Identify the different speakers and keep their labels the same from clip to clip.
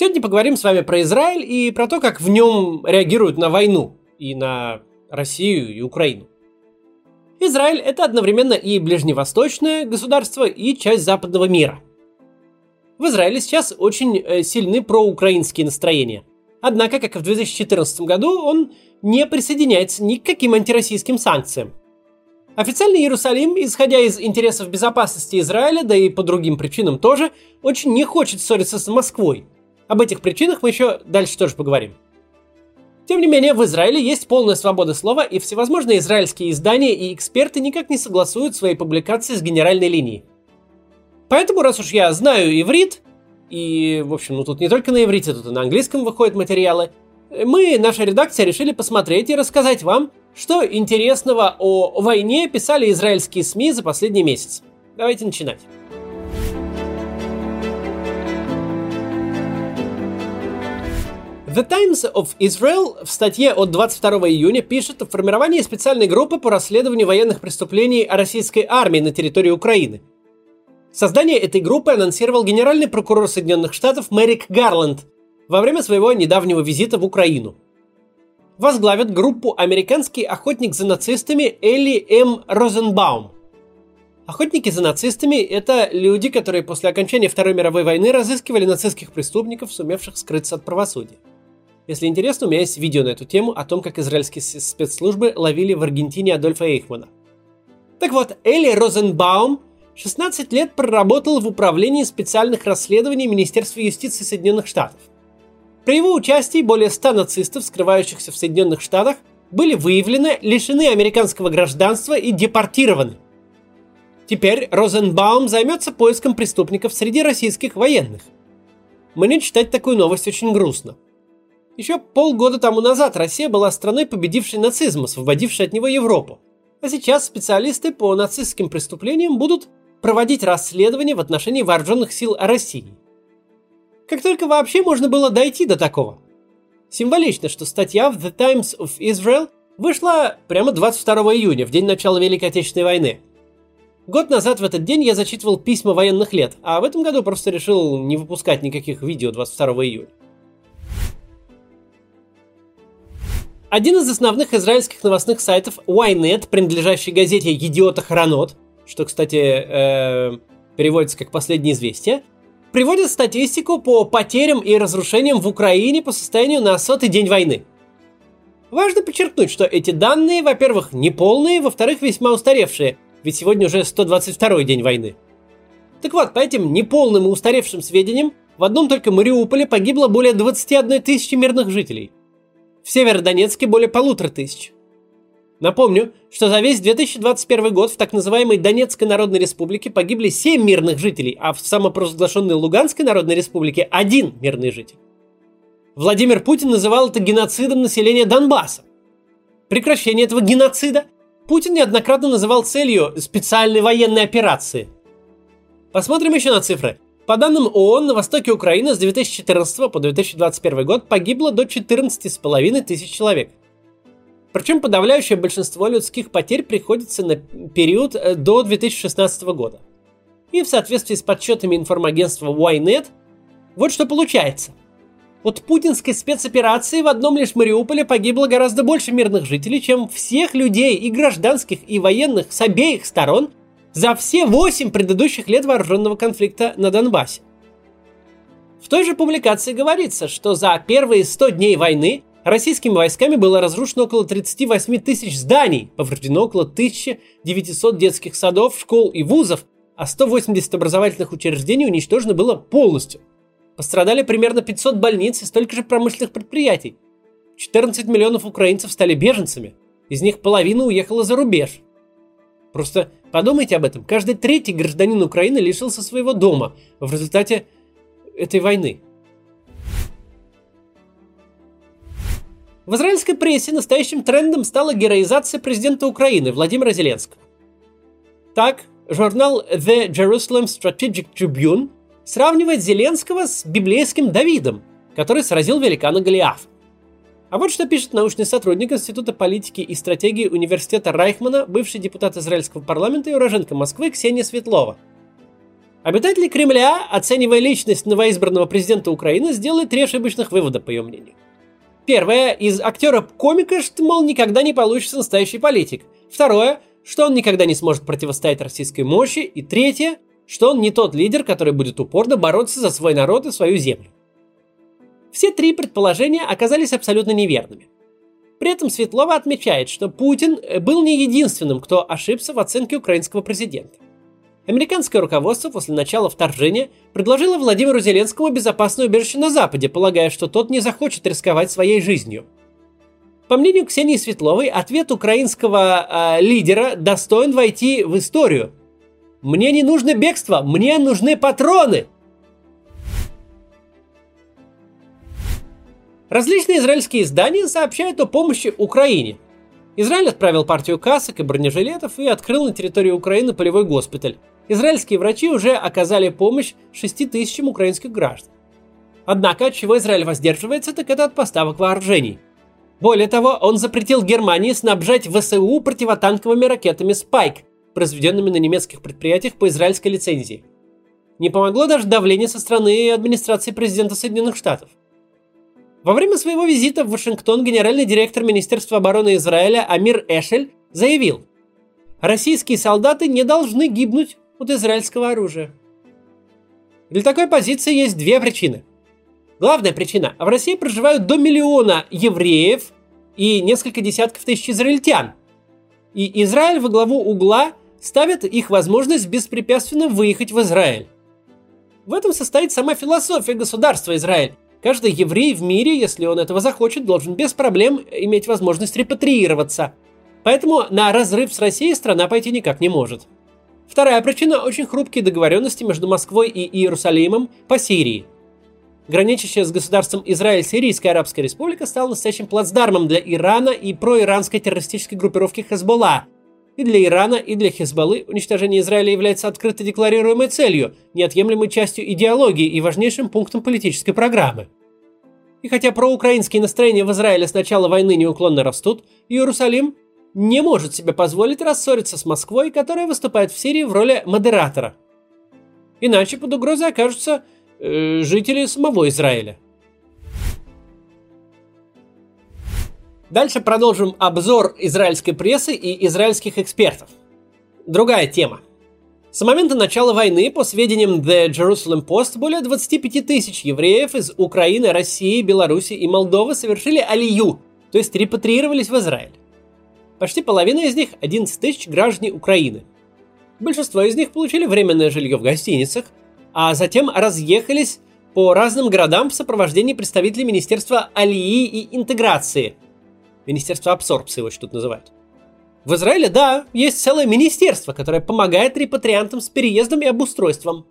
Speaker 1: Сегодня поговорим с вами про Израиль и про то, как в нем реагируют на войну и на Россию и Украину. Израиль – это одновременно и ближневосточное государство, и часть западного мира. В Израиле сейчас очень э, сильны проукраинские настроения. Однако, как и в 2014 году, он не присоединяется ни к каким антироссийским санкциям. Официальный Иерусалим, исходя из интересов безопасности Израиля, да и по другим причинам тоже, очень не хочет ссориться с Москвой. Об этих причинах мы еще дальше тоже поговорим. Тем не менее, в Израиле есть полная свобода слова, и всевозможные израильские издания и эксперты никак не согласуют свои публикации с генеральной линией. Поэтому, раз уж я знаю иврит, и, в общем, ну тут не только на иврите, тут и на английском выходят материалы, мы, наша редакция, решили посмотреть и рассказать вам, что интересного о войне писали израильские СМИ за последний месяц. Давайте начинать. The Times of Israel в статье от 22 июня пишет о формировании специальной группы по расследованию военных преступлений российской армии на территории Украины. Создание этой группы анонсировал генеральный прокурор Соединенных Штатов Мэрик Гарланд во время своего недавнего визита в Украину. Возглавит группу американский охотник за нацистами Элли М. Розенбаум. Охотники за нацистами – это люди, которые после окончания Второй мировой войны разыскивали нацистских преступников, сумевших скрыться от правосудия. Если интересно, у меня есть видео на эту тему о том, как израильские спецслужбы ловили в Аргентине Адольфа Эйхмана. Так вот, Элли Розенбаум 16 лет проработал в управлении специальных расследований Министерства юстиции Соединенных Штатов. При его участии более 100 нацистов, скрывающихся в Соединенных Штатах, были выявлены, лишены американского гражданства и депортированы. Теперь Розенбаум займется поиском преступников среди российских военных. Мне читать такую новость очень грустно – еще полгода тому назад Россия была страной, победившей нацизм, освободившей от него Европу. А сейчас специалисты по нацистским преступлениям будут проводить расследование в отношении вооруженных сил России. Как только вообще можно было дойти до такого? Символично, что статья в The Times of Israel вышла прямо 22 июня, в день начала Великой Отечественной войны. Год назад в этот день я зачитывал письма военных лет, а в этом году просто решил не выпускать никаких видео 22 июня. Один из основных израильских новостных сайтов Ynet, принадлежащий газете «Идиота Харанот», что, кстати, э, переводится как «Последнее известие», приводит статистику по потерям и разрушениям в Украине по состоянию на сотый день войны. Важно подчеркнуть, что эти данные, во-первых, неполные, во-вторых, весьма устаревшие, ведь сегодня уже 122 день войны. Так вот, по этим неполным и устаревшим сведениям, в одном только Мариуполе погибло более 21 тысячи мирных жителей – в Северодонецке более полутора тысяч. Напомню, что за весь 2021 год в так называемой Донецкой Народной Республике погибли 7 мирных жителей, а в самопровозглашенной Луганской Народной Республике один мирный житель. Владимир Путин называл это геноцидом населения Донбасса. Прекращение этого геноцида Путин неоднократно называл целью специальной военной операции. Посмотрим еще на цифры. По данным ООН, на востоке Украины с 2014 по 2021 год погибло до 14,5 тысяч человек. Причем подавляющее большинство людских потерь приходится на период э, до 2016 года. И в соответствии с подсчетами информагентства Ynet, вот что получается. От путинской спецоперации в одном лишь Мариуполе погибло гораздо больше мирных жителей, чем всех людей и гражданских, и военных с обеих сторон за все 8 предыдущих лет вооруженного конфликта на Донбассе. В той же публикации говорится, что за первые 100 дней войны российскими войсками было разрушено около 38 тысяч зданий, повреждено около 1900 детских садов, школ и вузов, а 180 образовательных учреждений уничтожено было полностью. Пострадали примерно 500 больниц и столько же промышленных предприятий. 14 миллионов украинцев стали беженцами, из них половина уехала за рубеж – Просто подумайте об этом. Каждый третий гражданин Украины лишился своего дома в результате этой войны. В израильской прессе настоящим трендом стала героизация президента Украины Владимира Зеленского. Так, журнал The Jerusalem Strategic Tribune сравнивает Зеленского с библейским Давидом, который сразил великана Голиафа. А вот что пишет научный сотрудник Института политики и стратегии Университета Райхмана, бывший депутат израильского парламента и уроженка Москвы Ксения Светлова. Обитатели Кремля, оценивая личность новоизбранного президента Украины, сделали три ошибочных вывода, по ее мнению. Первое, из актера-комика, что, мол, никогда не получится настоящий политик. Второе, что он никогда не сможет противостоять российской мощи. И третье, что он не тот лидер, который будет упорно бороться за свой народ и свою землю. Все три предположения оказались абсолютно неверными. При этом Светлова отмечает, что Путин был не единственным, кто ошибся в оценке украинского президента. Американское руководство после начала вторжения предложило Владимиру Зеленскому безопасное убежище на Западе, полагая, что тот не захочет рисковать своей жизнью. По мнению Ксении Светловой, ответ украинского э, лидера достоин войти в историю. «Мне не нужно бегство, мне нужны патроны!» Различные израильские издания сообщают о помощи Украине. Израиль отправил партию касок и бронежилетов и открыл на территории Украины полевой госпиталь. Израильские врачи уже оказали помощь 6 тысячам украинских граждан. Однако, от чего Израиль воздерживается, так это от поставок вооружений. Более того, он запретил Германии снабжать ВСУ противотанковыми ракетами «Спайк», произведенными на немецких предприятиях по израильской лицензии. Не помогло даже давление со стороны администрации президента Соединенных Штатов. Во время своего визита в Вашингтон генеральный директор Министерства обороны Израиля Амир Эшель заявил, российские солдаты не должны гибнуть от израильского оружия. Для такой позиции есть две причины. Главная причина – в России проживают до миллиона евреев и несколько десятков тысяч израильтян. И Израиль во главу угла ставит их возможность беспрепятственно выехать в Израиль. В этом состоит сама философия государства Израиль Каждый еврей в мире, если он этого захочет, должен без проблем иметь возможность репатриироваться. Поэтому на разрыв с Россией страна пойти никак не может. Вторая причина – очень хрупкие договоренности между Москвой и Иерусалимом по Сирии. Граничащая с государством Израиль Сирийская Арабская Республика стала настоящим плацдармом для Ирана и проиранской террористической группировки Хезболла – и для Ирана, и для Хизбаллы уничтожение Израиля является открыто декларируемой целью, неотъемлемой частью идеологии и важнейшим пунктом политической программы. И хотя проукраинские настроения в Израиле с начала войны неуклонно растут, Иерусалим не может себе позволить рассориться с Москвой, которая выступает в Сирии в роли модератора. Иначе под угрозой окажутся э, жители самого Израиля – Дальше продолжим обзор израильской прессы и израильских экспертов. Другая тема. С момента начала войны, по сведениям The Jerusalem Post, более 25 тысяч евреев из Украины, России, Беларуси и Молдовы совершили алию, то есть репатриировались в Израиль. Почти половина из них – 11 тысяч граждане Украины. Большинство из них получили временное жилье в гостиницах, а затем разъехались по разным городам в сопровождении представителей Министерства алии и интеграции – Министерство абсорбции его что-то называют. В Израиле, да, есть целое министерство, которое помогает репатриантам с переездом и обустройством.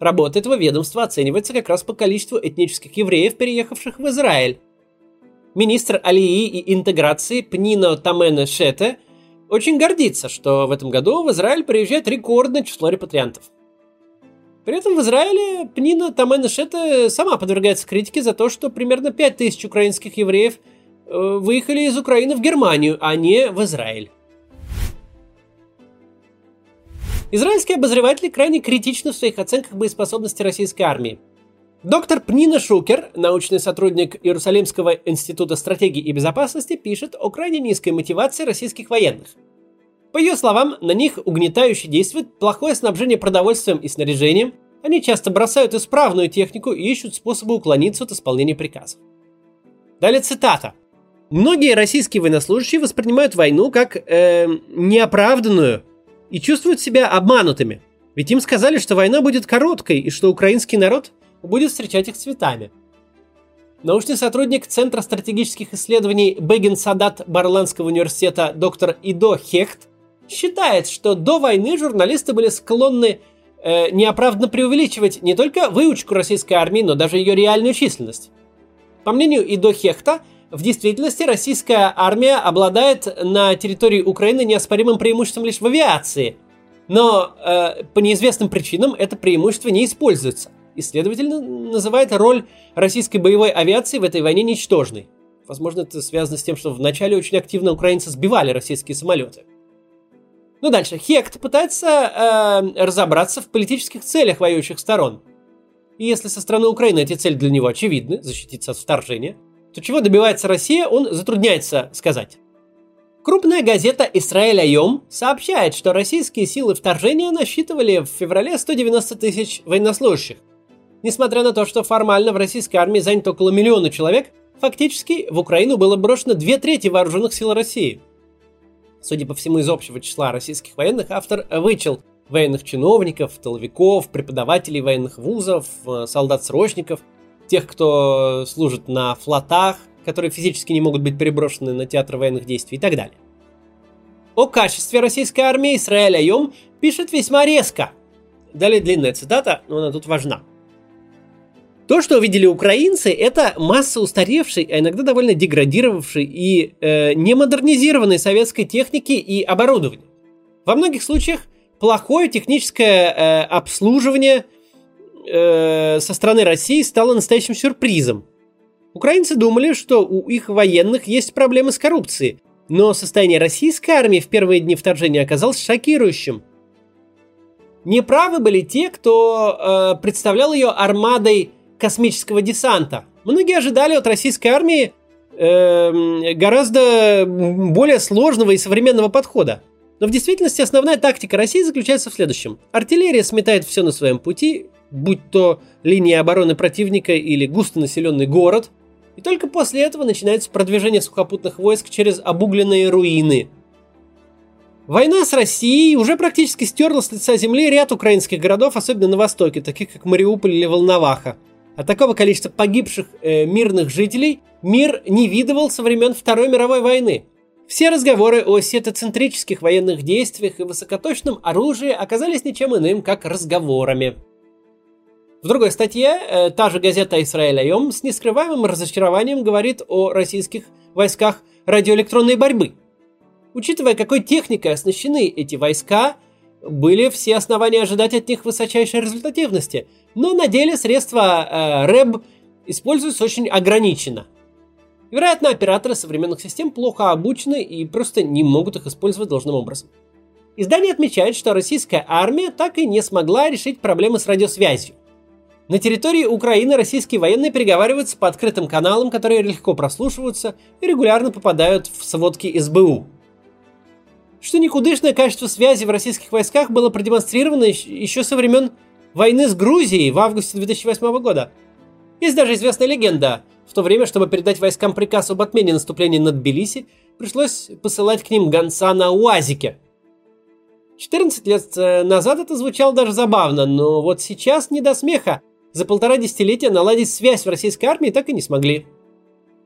Speaker 1: Работа этого ведомства оценивается как раз по количеству этнических евреев, переехавших в Израиль. Министр Алии и интеграции Пнино Тамена Шете очень гордится, что в этом году в Израиль приезжает рекордное число репатриантов. При этом в Израиле Пнина Тамена Шете сама подвергается критике за то, что примерно 5000 украинских евреев – выехали из Украины в Германию, а не в Израиль. Израильские обозреватели крайне критичны в своих оценках боеспособности российской армии. Доктор Пнина Шукер, научный сотрудник Иерусалимского института стратегии и безопасности, пишет о крайне низкой мотивации российских военных. По ее словам, на них угнетающе действует плохое снабжение продовольствием и снаряжением, они часто бросают исправную технику и ищут способы уклониться от исполнения приказов. Далее цитата. Многие российские военнослужащие воспринимают войну как э, неоправданную и чувствуют себя обманутыми. Ведь им сказали, что война будет короткой и что украинский народ будет встречать их цветами. Научный сотрудник Центра стратегических исследований Бегин Садат Барландского университета доктор Идо Хехт считает, что до войны журналисты были склонны э, неоправданно преувеличивать не только выучку российской армии, но даже ее реальную численность. По мнению Идо Хехта, в действительности российская армия обладает на территории Украины неоспоримым преимуществом лишь в авиации. Но э, по неизвестным причинам это преимущество не используется. И, следовательно, называет роль российской боевой авиации в этой войне ничтожной. Возможно, это связано с тем, что вначале очень активно украинцы сбивали российские самолеты. Ну дальше. Хект пытается э, разобраться в политических целях воюющих сторон. И если со стороны Украины эти цели для него очевидны, защититься от вторжения, то чего добивается Россия, он затрудняется сказать. Крупная газета «Исраэль Айом» сообщает, что российские силы вторжения насчитывали в феврале 190 тысяч военнослужащих. Несмотря на то, что формально в российской армии занято около миллиона человек, фактически в Украину было брошено две трети вооруженных сил России. Судя по всему, из общего числа российских военных автор вычел военных чиновников, толовиков, преподавателей военных вузов, э, солдат-срочников, тех, кто служит на флотах, которые физически не могут быть переброшены на театр военных действий и так далее. О качестве российской армии Израиль Айом пишет весьма резко. Далее длинная цитата, но она тут важна. То, что увидели украинцы, это масса устаревшей, а иногда довольно деградировавшей и э, немодернизированной советской техники и оборудования. Во многих случаях плохое техническое э, обслуживание э, со стороны России стало настоящим сюрпризом. Украинцы думали, что у их военных есть проблемы с коррупцией, но состояние российской армии в первые дни вторжения оказалось шокирующим. Неправы были те, кто э, представлял ее армадой космического десанта. Многие ожидали от российской армии э, гораздо более сложного и современного подхода. Но в действительности основная тактика России заключается в следующем. Артиллерия сметает все на своем пути, будь то линия обороны противника или густонаселенный город – и только после этого начинается продвижение сухопутных войск через обугленные руины. Война с Россией уже практически стерла с лица земли ряд украинских городов, особенно на востоке, таких как Мариуполь или Волноваха. От такого количества погибших э, мирных жителей мир не видывал со времен Второй мировой войны. Все разговоры о сетоцентрических военных действиях и высокоточном оружии оказались ничем иным, как разговорами. В другой статье э, та же газета «Израиль Айом» с нескрываемым разочарованием говорит о российских войсках радиоэлектронной борьбы. Учитывая, какой техникой оснащены эти войска, были все основания ожидать от них высочайшей результативности, но на деле средства э, РЭБ используются очень ограниченно. Вероятно, операторы современных систем плохо обучены и просто не могут их использовать должным образом. Издание отмечает, что российская армия так и не смогла решить проблемы с радиосвязью. На территории Украины российские военные переговариваются по открытым каналам, которые легко прослушиваются и регулярно попадают в сводки СБУ. Что никудышное качество связи в российских войсках было продемонстрировано еще со времен войны с Грузией в августе 2008 года. Есть даже известная легенда. В то время, чтобы передать войскам приказ об отмене наступления на Тбилиси, пришлось посылать к ним гонца на УАЗике. 14 лет э, назад это звучало даже забавно, но вот сейчас не до смеха за полтора десятилетия наладить связь в российской армии так и не смогли.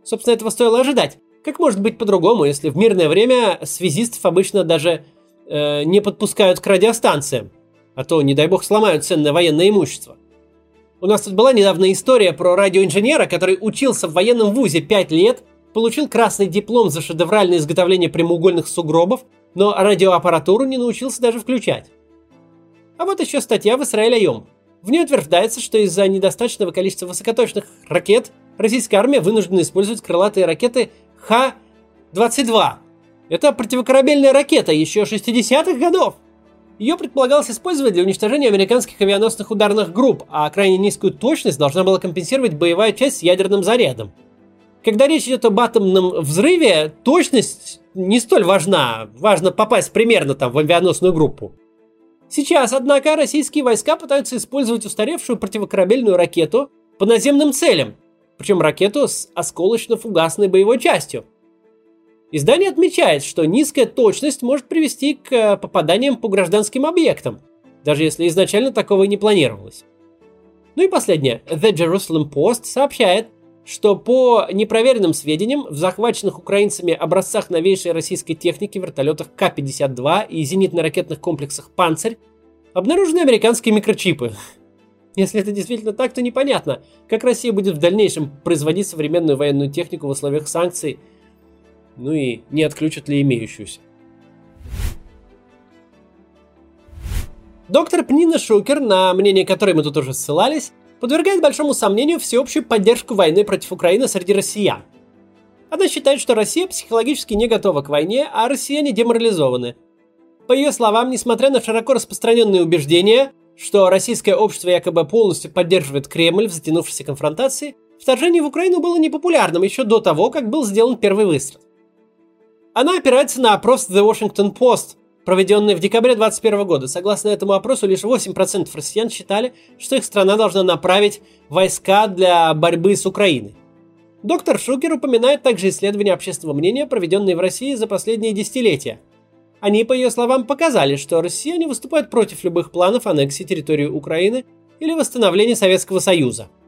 Speaker 1: Собственно, этого стоило ожидать. Как может быть по-другому, если в мирное время связистов обычно даже э, не подпускают к радиостанциям, а то, не дай бог, сломают ценное военное имущество. У нас тут была недавно история про радиоинженера, который учился в военном вузе 5 лет, получил красный диплом за шедевральное изготовление прямоугольных сугробов, но радиоаппаратуру не научился даже включать. А вот еще статья в Израиль Айом. В ней утверждается, что из-за недостаточного количества высокоточных ракет российская армия вынуждена использовать крылатые ракеты Х-22. Это противокорабельная ракета еще 60-х годов. Ее предполагалось использовать для уничтожения американских авианосных ударных групп, а крайне низкую точность должна была компенсировать боевая часть с ядерным зарядом. Когда речь идет об атомном взрыве, точность не столь важна. Важно попасть примерно там в авианосную группу. Сейчас, однако, российские войска пытаются использовать устаревшую противокорабельную ракету по наземным целям, причем ракету с осколочно-фугасной боевой частью. Издание отмечает, что низкая точность может привести к э, попаданиям по гражданским объектам, даже если изначально такого и не планировалось. Ну и последнее. The Jerusalem Post сообщает, что по непроверенным сведениям в захваченных украинцами образцах новейшей российской техники вертолетах К-52 и зенитно-ракетных комплексах «Панцирь» обнаружены американские микрочипы. Если это действительно так, то непонятно, как Россия будет в дальнейшем производить современную военную технику в условиях санкций, ну и не отключат ли имеющуюся. Доктор Пнина Шукер, на мнение которой мы тут уже ссылались, подвергает большому сомнению всеобщую поддержку войны против Украины среди россиян. Она считает, что Россия психологически не готова к войне, а россияне деморализованы. По ее словам, несмотря на широко распространенные убеждения, что российское общество якобы полностью поддерживает Кремль в затянувшейся конфронтации, вторжение в Украину было непопулярным еще до того, как был сделан первый выстрел. Она опирается на опрос The Washington Post, проведенный в декабре 2021 года. Согласно этому опросу, лишь 8% россиян считали, что их страна должна направить войска для борьбы с Украиной. Доктор Шукер упоминает также исследования общественного мнения, проведенные в России за последние десятилетия. Они, по ее словам, показали, что россияне выступают против любых планов аннексии территории Украины или восстановления Советского Союза –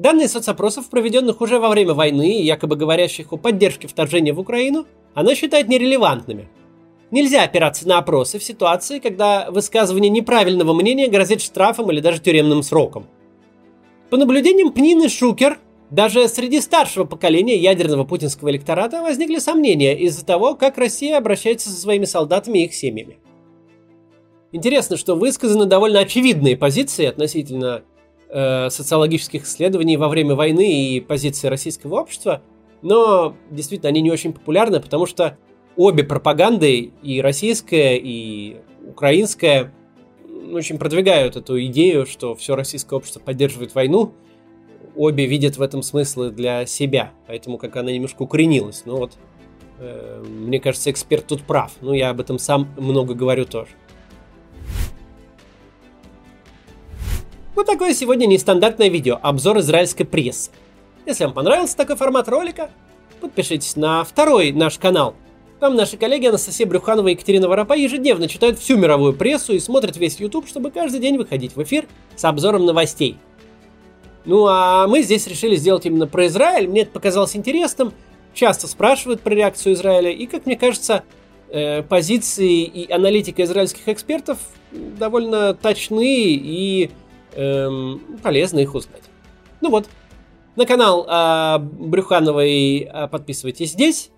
Speaker 1: Данные соцопросов, проведенных уже во время войны и якобы говорящих о поддержке вторжения в Украину, она считает нерелевантными. Нельзя опираться на опросы в ситуации, когда высказывание неправильного мнения грозит штрафом или даже тюремным сроком. По наблюдениям Пнины Шукер, даже среди старшего поколения ядерного путинского электората возникли сомнения из-за того, как Россия обращается со своими солдатами и их семьями. Интересно, что высказаны довольно очевидные позиции относительно э, социологических исследований во время войны и позиции российского общества, но действительно они не очень популярны, потому что обе пропаганды, и российская, и украинская, очень продвигают эту идею, что все российское общество поддерживает войну. Обе видят в этом смыслы для себя, поэтому как она немножко укоренилась. Но вот, э, мне кажется, эксперт тут прав. Ну, я об этом сам много говорю тоже. Вот такое сегодня нестандартное видео, обзор израильской прессы. Если вам понравился такой формат ролика, подпишитесь на второй наш канал. Там наши коллеги Анастасия Брюханова и Екатерина Воропа ежедневно читают всю мировую прессу и смотрят весь YouTube, чтобы каждый день выходить в эфир с обзором новостей. Ну а мы здесь решили сделать именно про Израиль. Мне это показалось интересным. Часто спрашивают про реакцию Израиля. И, как мне кажется, э, позиции и аналитика израильских экспертов довольно точны и эм, полезно их узнать. Ну вот, на канал э, Брюхановой э, подписывайтесь здесь.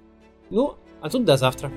Speaker 1: Ну, а тут до завтра.